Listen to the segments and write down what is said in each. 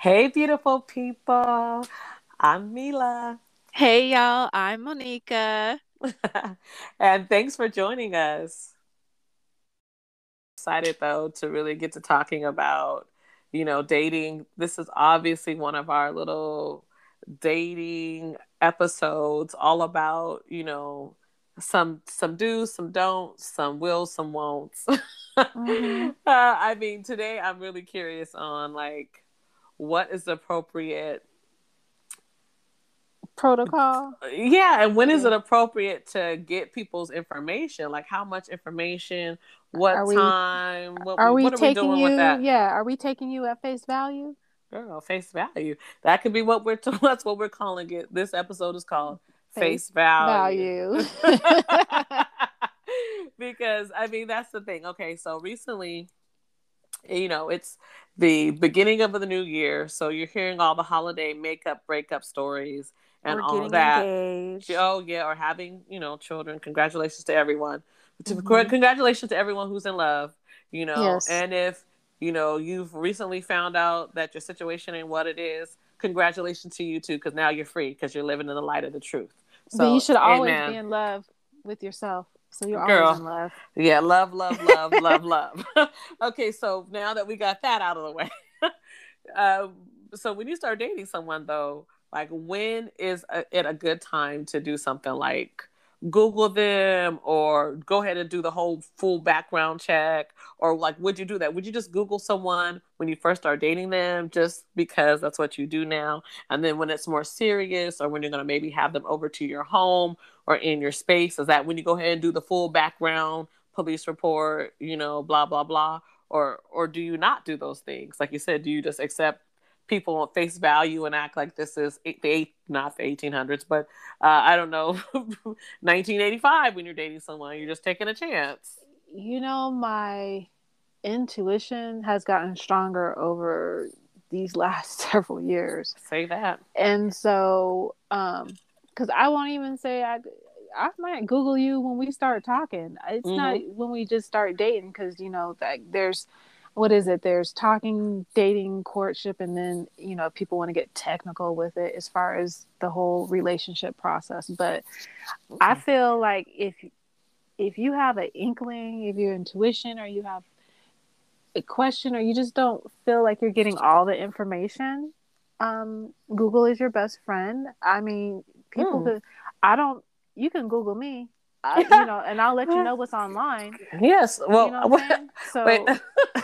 Hey, beautiful people. I'm Milah. Hey, y'all. I'm Monica. and thanks for joining us. Excited, though, to really get to talking about, you know, dating. This is obviously one of our little dating episodes, all about, you know, some some do's, some don'ts, some wills, some won'ts. mm-hmm. uh, I mean, today I'm really curious on like what is appropriate protocol? Yeah and when is it appropriate to get people's information? Like how much information what are time what, are we, what are taking we you yeah are we taking you at face value? Girl face value. That could be what we're t- that's what we're calling it. This episode is called face, face value, value. because i mean that's the thing. Okay so recently you know it's the beginning of the new year so you're hearing all the holiday makeup breakup stories and or all of that engaged. oh yeah or having you know children congratulations to everyone mm-hmm. congratulations to everyone who's in love you know yes. and if you know you've recently found out that your situation ain't what it is congratulations to you too because now you're free because you're living in the light of the truth so but you should always amen. be in love with yourself so you're Girl, always in love. Yeah, love, love, love, love, love. okay, so now that we got that out of the way, uh, so when you start dating someone, though, like when is a, it a good time to do something like Google them or go ahead and do the whole full background check? Or like, would you do that? Would you just Google someone when you first start dating them just because that's what you do now? And then when it's more serious or when you're going to maybe have them over to your home or in your space, is that when you go ahead and do the full background police report, you know, blah, blah, blah? Or, or do you not do those things? Like you said, do you just accept people on face value and act like this is the eight, not the 1800s, but uh, I don't know, 1985 when you're dating someone, you're just taking a chance. You know, my intuition has gotten stronger over these last several years. Say that. And so, um, because I won't even say I, I might Google you when we start talking. It's mm-hmm. not when we just start dating because you know that there's what is it? There's talking dating courtship and then you know people want to get technical with it as far as the whole relationship process but i feel like if if you have an inkling if your intuition or you have a question or you just don't feel like you're getting all the information um google is your best friend. I mean people mm. i don't you can google me I, you know, and I'll let you know what's online. Yes. Well, you know so wait,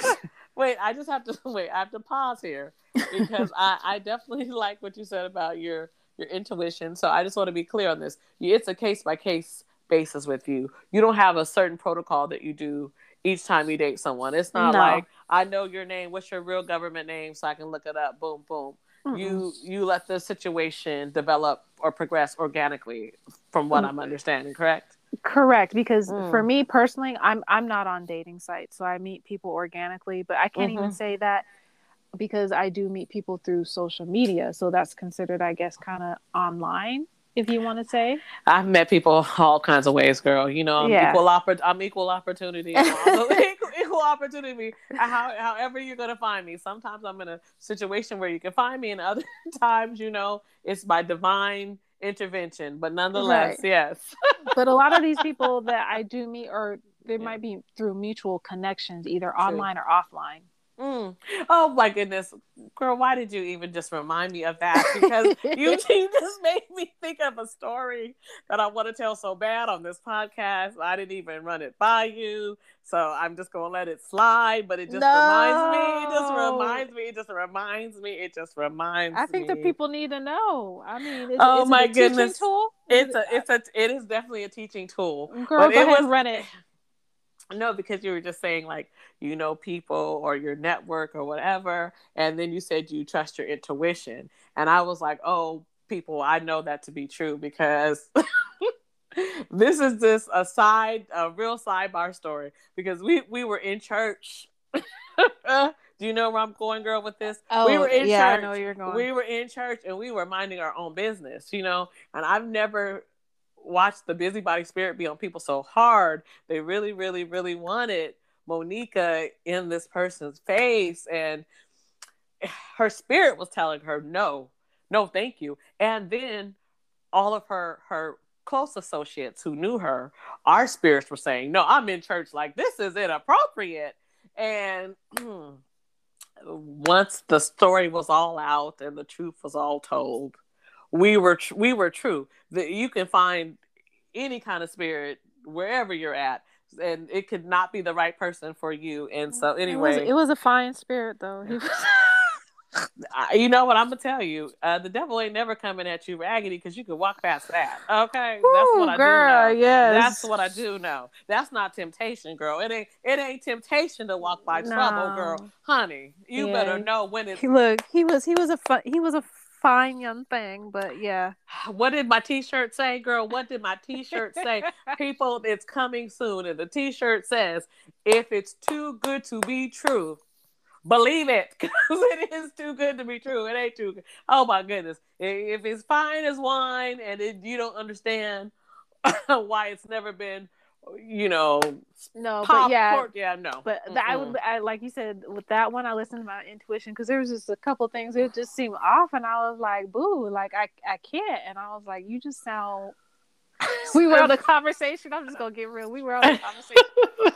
wait. I just have to wait. I have to pause here because I, I definitely like what you said about your your intuition. So I just want to be clear on this. It's a case by case basis with you. You don't have a certain protocol that you do each time you date someone. It's not no. like I know your name. What's your real government name so I can look it up. Boom, boom. Mm-mm. You you let the situation develop or progress organically, from what mm. I'm understanding. Correct? Correct, because mm. for me personally, I'm I'm not on dating sites, so I meet people organically, but I can't mm-hmm. even say that because I do meet people through social media, so that's considered, I guess, kind of online, if you want to say. I've met people all kinds of ways, girl. You know, I'm yeah. equal oppor- I'm equal opportunity. equal opportunity. How, however, you're gonna find me. Sometimes I'm in a situation where you can find me, and other times, you know, it's by divine intervention, but nonetheless, right. yes. but a lot of these people that I do meet are they yeah. might be through mutual connections, either True. online or offline. Mm. Oh my goodness, girl! Why did you even just remind me of that? Because you, just made me think of a story that I want to tell so bad on this podcast. I didn't even run it by you, so I'm just gonna let it slide. But it just no. reminds me. It just reminds me. It just reminds me. It just reminds. Me. I think me. the people need to know. I mean, is, oh is my goodness, tool? It's a, it's a, it is definitely a teaching tool. Girl, but go ahead was, run it. No, because you were just saying like you know people or your network or whatever, and then you said you trust your intuition, and I was like, oh, people, I know that to be true because this is just a side, a real sidebar story because we we were in church. Do you know where I'm going, girl, with this? Oh, we were in yeah, church. I know you're going. We were in church and we were minding our own business, you know. And I've never watch the busybody spirit be on people so hard. They really, really, really wanted Monica in this person's face. And her spirit was telling her no, no, thank you. And then all of her her close associates who knew her, our spirits were saying, "No, I'm in church like this is inappropriate." And once the story was all out and the truth was all told, we were tr- we were true. That you can find any kind of spirit wherever you're at, and it could not be the right person for you. And so, anyway, it was, it was a fine spirit, though. He was. you know what I'm gonna tell you? Uh, the devil ain't never coming at you raggedy because you can walk past that. Okay, Ooh, that's what I girl, do know. Yes. that's what I do know. That's not temptation, girl. It ain't. It ain't temptation to walk by no. trouble, girl. Honey, you yeah. better know when it. Look, he was. He was a. Fun, he was a fine young thing, but yeah. What did my t-shirt say, girl? What did my t-shirt say? People, it's coming soon. And the t-shirt says, if it's too good to be true, believe it because it is too good to be true. It ain't too good. Oh my goodness. If it's fine as wine and it, you don't understand why it's never been, you know, no, but yeah, pork, yeah, no. But I would, I, like you said, with that one, I listened to my intuition because there was just a couple things that just seemed off, and I was like, "Boo!" Like I, I can't, and I was like, "You just sound we were on a conversation. I'm just gonna get real. We were on a conversation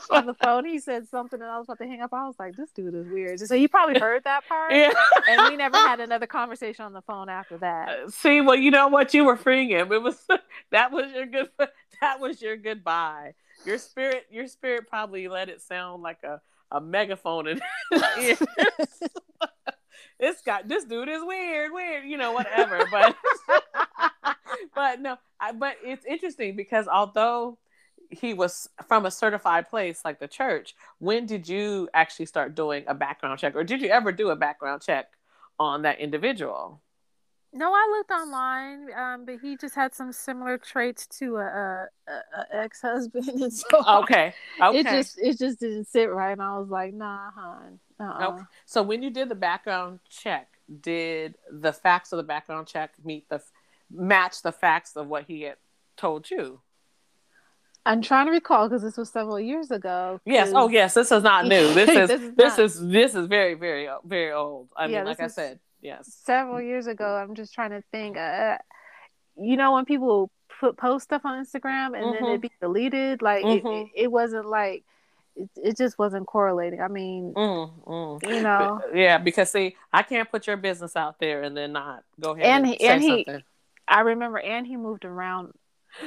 on the phone. He said something, and I was about to hang up. I was like, "This dude is weird." So he probably heard that part, yeah. and we never had another conversation on the phone after that. Uh, see, well, you know what? You were freeing him. It was that was your good. That was your goodbye. Your spirit, your spirit probably let it sound like a a megaphone in this guy, this dude is weird, weird, you know, whatever. But but no, I, but it's interesting because although he was from a certified place like the church, when did you actually start doing a background check, or did you ever do a background check on that individual? No, I looked online, um, but he just had some similar traits to a, a, a ex husband, and so okay, okay, it just it just didn't sit right, and I was like, nah, hon. Uh-uh. Okay. So when you did the background check, did the facts of the background check meet the match the facts of what he had told you? I'm trying to recall because this was several years ago. Yes. Oh, yes. This is not new. This is this, is, this is this is very very very old. I yeah, mean, like I said, yes. Several years ago. I'm just trying to think. Uh, you know, when people put post stuff on Instagram and mm-hmm. then it be deleted, like mm-hmm. it, it, wasn't like it, it just wasn't correlating. I mean, mm, mm. you know, yeah, because see, I can't put your business out there and then not go ahead and, and he, and he, something. I remember, and he moved around.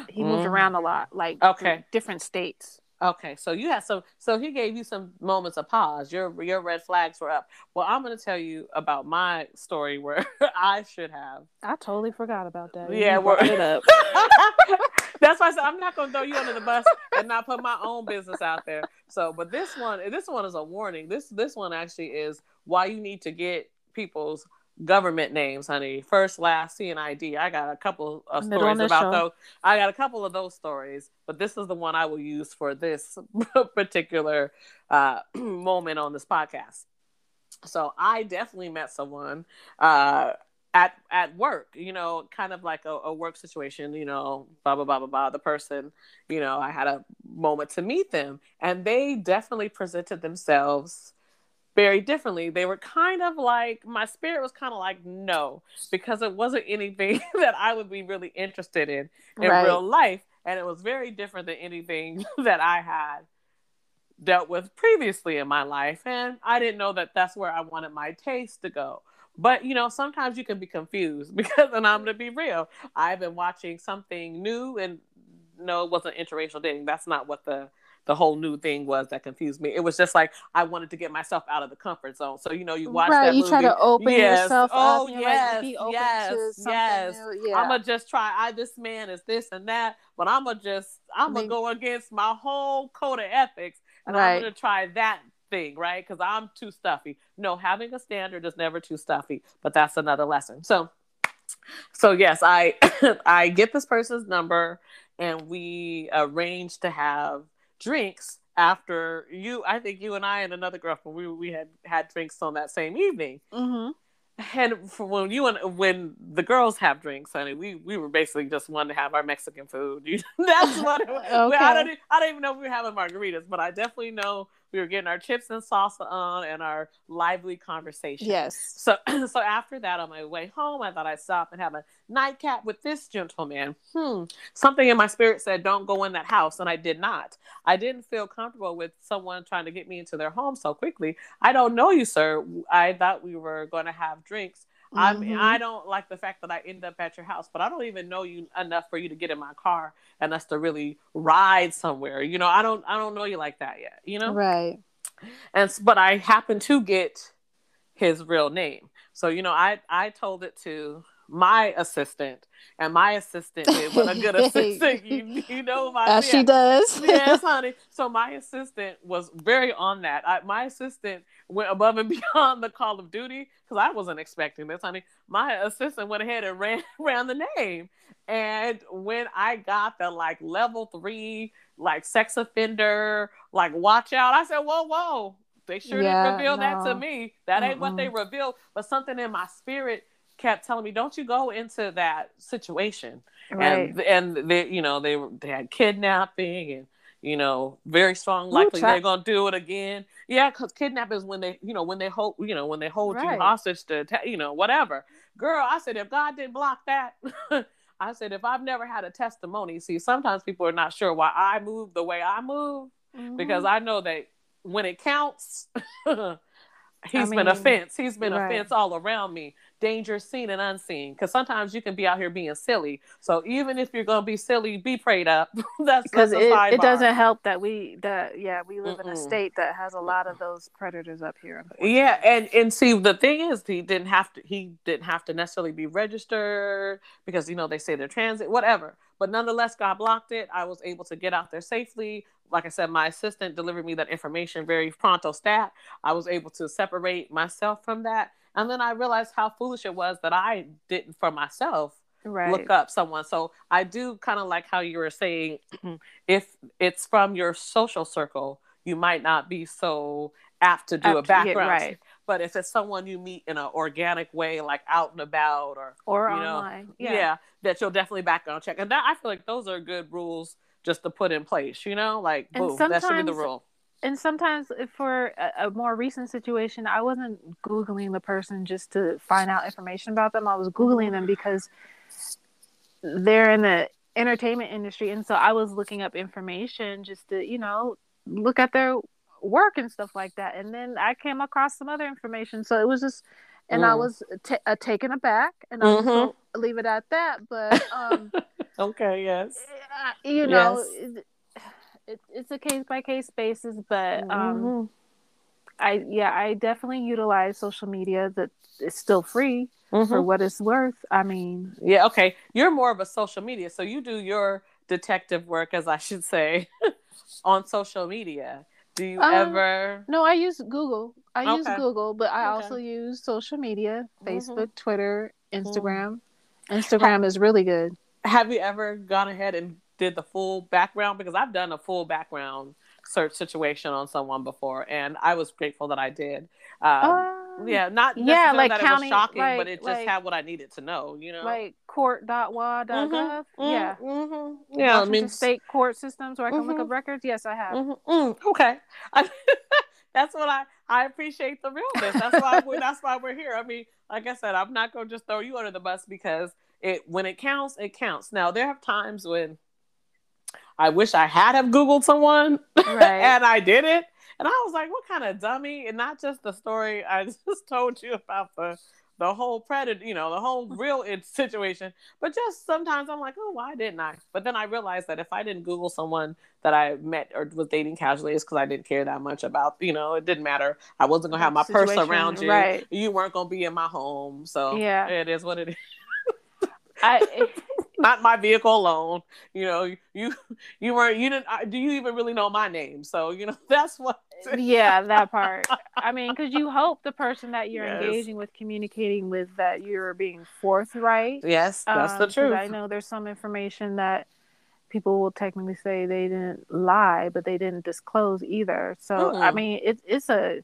He mm. moved around a lot, like okay, different states. Okay, so you had some. So he gave you some moments of pause. Your your red flags were up. Well, I'm going to tell you about my story where I should have. I totally forgot about that. Yeah, we're it up. That's why I said I'm not going to throw you under the bus and not put my own business out there. So, but this one, this one is a warning. This this one actually is why you need to get people's government names, honey. First, last, CNID. I got a couple of stories about those. I got a couple of those stories, but this is the one I will use for this particular uh, moment on this podcast. So I definitely met someone uh, at at work, you know, kind of like a, a work situation, you know, blah blah blah blah blah. The person, you know, I had a moment to meet them, and they definitely presented themselves very differently. They were kind of like my spirit was kind of like no, because it wasn't anything that I would be really interested in in right. real life, and it was very different than anything that I had dealt with previously in my life, and I didn't know that that's where I wanted my taste to go. But you know, sometimes you can be confused because, and I'm gonna be real, I've been watching something new, and no, it wasn't interracial dating. That's not what the the whole new thing was that confused me. It was just like I wanted to get myself out of the comfort zone. So you know, you watch right, that you movie. try to open yes. yourself oh, up. yes, like, yes, yes. Yeah. I'm gonna just try. I this man is this and that, but I'm gonna just I'm gonna go against my whole code of ethics, and right. I'm gonna try that thing, right? Because I'm too stuffy. No, having a standard is never too stuffy, but that's another lesson. So, so yes, I I get this person's number, and we arrange to have drinks after you. I think you and I and another girlfriend we we had had drinks on that same evening. Mm-hmm. And for when you and when the girls have drinks, honey, we we were basically just wanting to have our Mexican food. That's what. okay. I don't I don't even know if we were having margaritas, but I definitely know We were getting our chips and salsa on and our lively conversation. Yes. So so after that, on my way home, I thought I'd stop and have a nightcap with this gentleman. Hmm. Something in my spirit said, "Don't go in that house," and I did not. I didn't feel comfortable with someone trying to get me into their home so quickly. I don't know you, sir. I thought we were going to have drinks. I mean, Mhm. I don't like the fact that I end up at your house, but I don't even know you enough for you to get in my car and us to really ride somewhere. You know, I don't, I don't know you like that yet. You know, Right. and but I happen to get his real name, so you know, I I told it to my assistant, and my assistant did what a good assistant you you know my As she does. yes, honey. So my assistant was very on that. I, my assistant went above and beyond the Call of Duty because I wasn't expecting this, honey. My assistant went ahead and ran ran the name, and when I got the like level three like sex offender like watch out, I said, whoa, whoa. They sure Yeah, didn't reveal that to me. That ain't what they revealed. But something in my spirit kept telling me, "Don't you go into that situation." Right. and and they you know they they had kidnapping and you know very strong Ooh, likely child. they're gonna do it again yeah because kidnapping is when they you know when they hold you know when they hold you hostage to ta- you know whatever girl i said if god didn't block that i said if i've never had a testimony see sometimes people are not sure why i move the way i move Mm-hmm. because i know that when it counts he's been mean, a fence he's been a fence all around me danger seen and unseen because sometimes you can be out here being silly. So even if you're gonna be silly be prayed up. That's because it, it doesn't help that we that yeah we live in a state that has a lot of those predators up here yeah and and see the thing is he didn't have to he didn't have to necessarily be registered because you know they say they're transit whatever. But nonetheless god blocked it. I was able to get out there safely like i said my assistant delivered me that information very pronto stat i was able to separate myself from that and then i realized how foolish it was that i didn't for myself right look up someone. So I do kind of like how you were saying, mm-hmm. if it's from your social circle, you might not be so apt to do a Apt yeah, background. right. But if it's someone you meet in an organic way, like out and about, or or you know, online yeah. yeah, that you'll definitely background check. And that I feel like those are good rules just to put in place. You know, like boom, that should be the rule. and sometimes for a, a more recent situation i wasn't googling the person just to find out information about them i was googling them because they're in the entertainment industry and so i was looking up information just to you know look at their work and stuff like that and then i came across some other information so it was just and i Mm. was ta uh, taken aback and just Mhm. leave it at that but um Okay. Yes. uh, you know Yes. it, it, it's a case by case basis but um Mhm. I yeah, I definitely utilize social media that is still free for Mhm. what it's worth. I mean, Yeah, okay. You're more of a social media, so you do your detective work, as I should say, on social media. Do you Um, ever? no, I use Google. I use Google, but I Okay. also use social media, Mhm. Facebook, Twitter, Instagram. Instagram is really good. Have you ever gone ahead and did the full background? Because I've done a full background search situation on someone before, and I was grateful that I did. Um, Um, yeah, not yeah, necessarily like that it was shocking, like- but it just like- had what I needed to know. You know, like court.wa.gov. Mhm, Yeah. mhm. yeah. I mean, state court systems where I can look up records. Yes, I have. Mhm, mm, okay. that's what I I appreciate the realness. That's why we, that's why we're here. I mean, like I said, I'm not gonna just throw you under the bus because it when it counts, it counts. Now there have times when I wish I had have Googled someone Right. and I did it. And I was like, what kind of dummy? And not just the story I just told you about the the whole predator, you know, the whole real situation. But just sometimes I'm like, oh, why didn't I? But then I realized that if I didn't Google someone that I met or was dating casually, it's because I didn't care that much about, you know, it didn't matter. I wasn't gonna have my purse around you. right. You weren't gonna be in my home. So Yeah. it is what it is. I Not my vehicle alone. You know, you you weren't you didn't. I- Do you even really know my name? So you know that's what. yeah, that part. I mean, because you hope the person that you're Yes. engaging with, communicating with, that you're being forthright. Yes, that's the Um, 'cause truth. I know there's some information that people will technically say they didn't lie, but they didn't disclose either. So I Mm. mean, it's it's a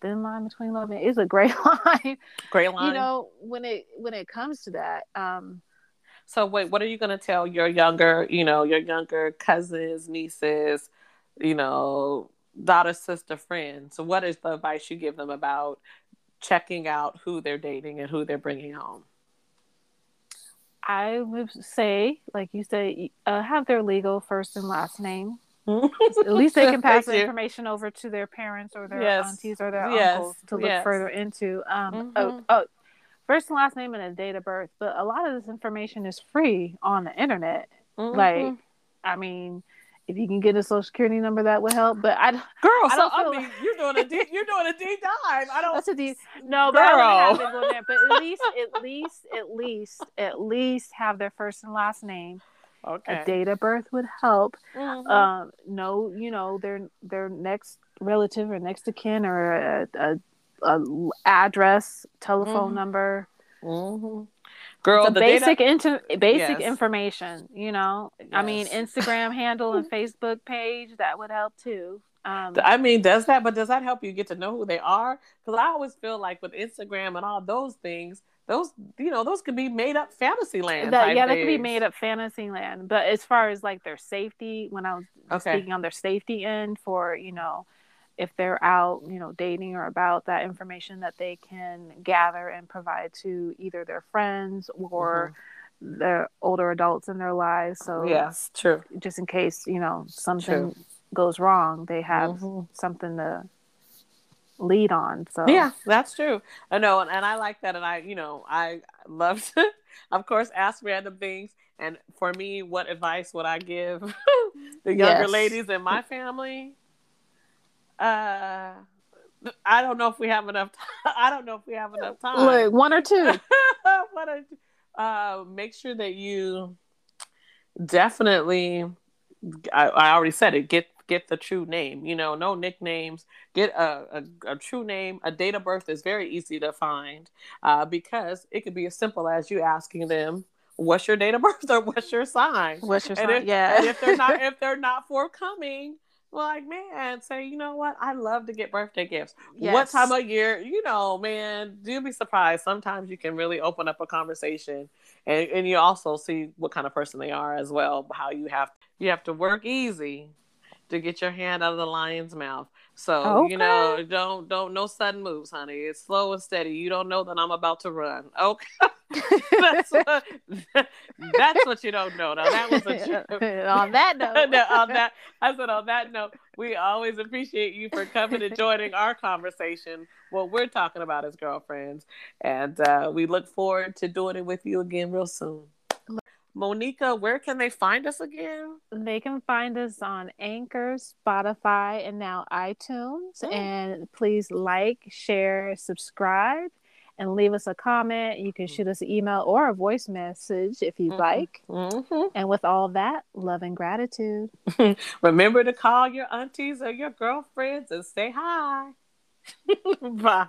thin line between love and it's a gray line. Gray line. You know, when it when it comes to that. Um, So wait, what are you going to tell your younger, you know, your younger cousins, nieces, you know, daughter, sister, friends? So, what is the advice you give them about checking out who they're dating and who they're bringing home? I would say, like you say, uh, have their legal first and last name. At least they can pass the information over to their parents or their yes. aunties or their yes. uncles to look yes. further into. Um, mm-hmm. oh, oh, first and last name and a date of birth. But a lot of this information is free on the internet. Mm-hmm. Like, I mean, if you can get a social security number, that would help. But I, girl, I so I mean, like... you're doing a deep, you're doing a deep dive. I don't. That's a deep. No, girl. but I have been going there. But at least, at least, at least, at least have their first and last name. Okay. A date of birth would help. Mm-hmm. Um, know, you know, their their next relative or next of kin or a, a, a address, telephone mm-hmm. number. Mm-hmm girl the, the basic data... into basic yes. information you know yes. i mean instagram handle and facebook page that would help too um, I mean, does that? But does that help you get to know who they are? Because I always feel like with Instagram and all those things, those you know, those could be made up fantasy land. That, yeah, things. that could be made up fantasy land. But as far as like their safety, when I was okay. speaking on their safety end for you know if they're out, you know, dating or about that information that they can gather and provide to either their friends or mm-hmm. the older adults in their lives. So yes, true. Just in case you know something true. goes wrong, they have mm-hmm. something to lead on. So yeah, that's true. I know, and, and I like that, and I, you know, I love to, of course, ask random things. And for me, what advice would I give the younger yes. ladies in my family? Uh, I don't know if we have enough. Time. I don't know if we have enough time. Like one or two. one or two. Uh, make sure that you definitely. I, I already said it. Get get the true name. You know, no nicknames. Get a, a, a, true name. A date of birth is very easy to find uh, because it could be as simple as you asking them, "What's your date of birth?" or "What's your sign?" What's your and sign? If, yeah. If they're not if they're not forthcoming, like man say you know what i love to get birthday gifts yes. what time of year you know man do be surprised sometimes you can really open up a conversation and, and you also see what kind of person they are as well how you have you have to work easy to get your hand out of the lion's mouth so okay. you know, don't don't no sudden moves, honey. It's slow and steady. You don't know that I'm about to run. Okay, that's, what, that's what you don't know. Now that was a joke. on that note. no, on that, I said on that note, we always appreciate you for coming and joining our conversation. What we're talking about as girlfriends, and uh, we look forward to doing it with you again real soon. Monica, where can they find us again? They can find us on Anchor, Spotify, and now iTunes. Mm. And please like, share, subscribe, and leave us a comment. You can shoot us an email or a voice message if you'd mm-hmm. like. Mm-hmm. And with all that, love and gratitude. Remember to call your aunties or your girlfriends and say hi. Bye.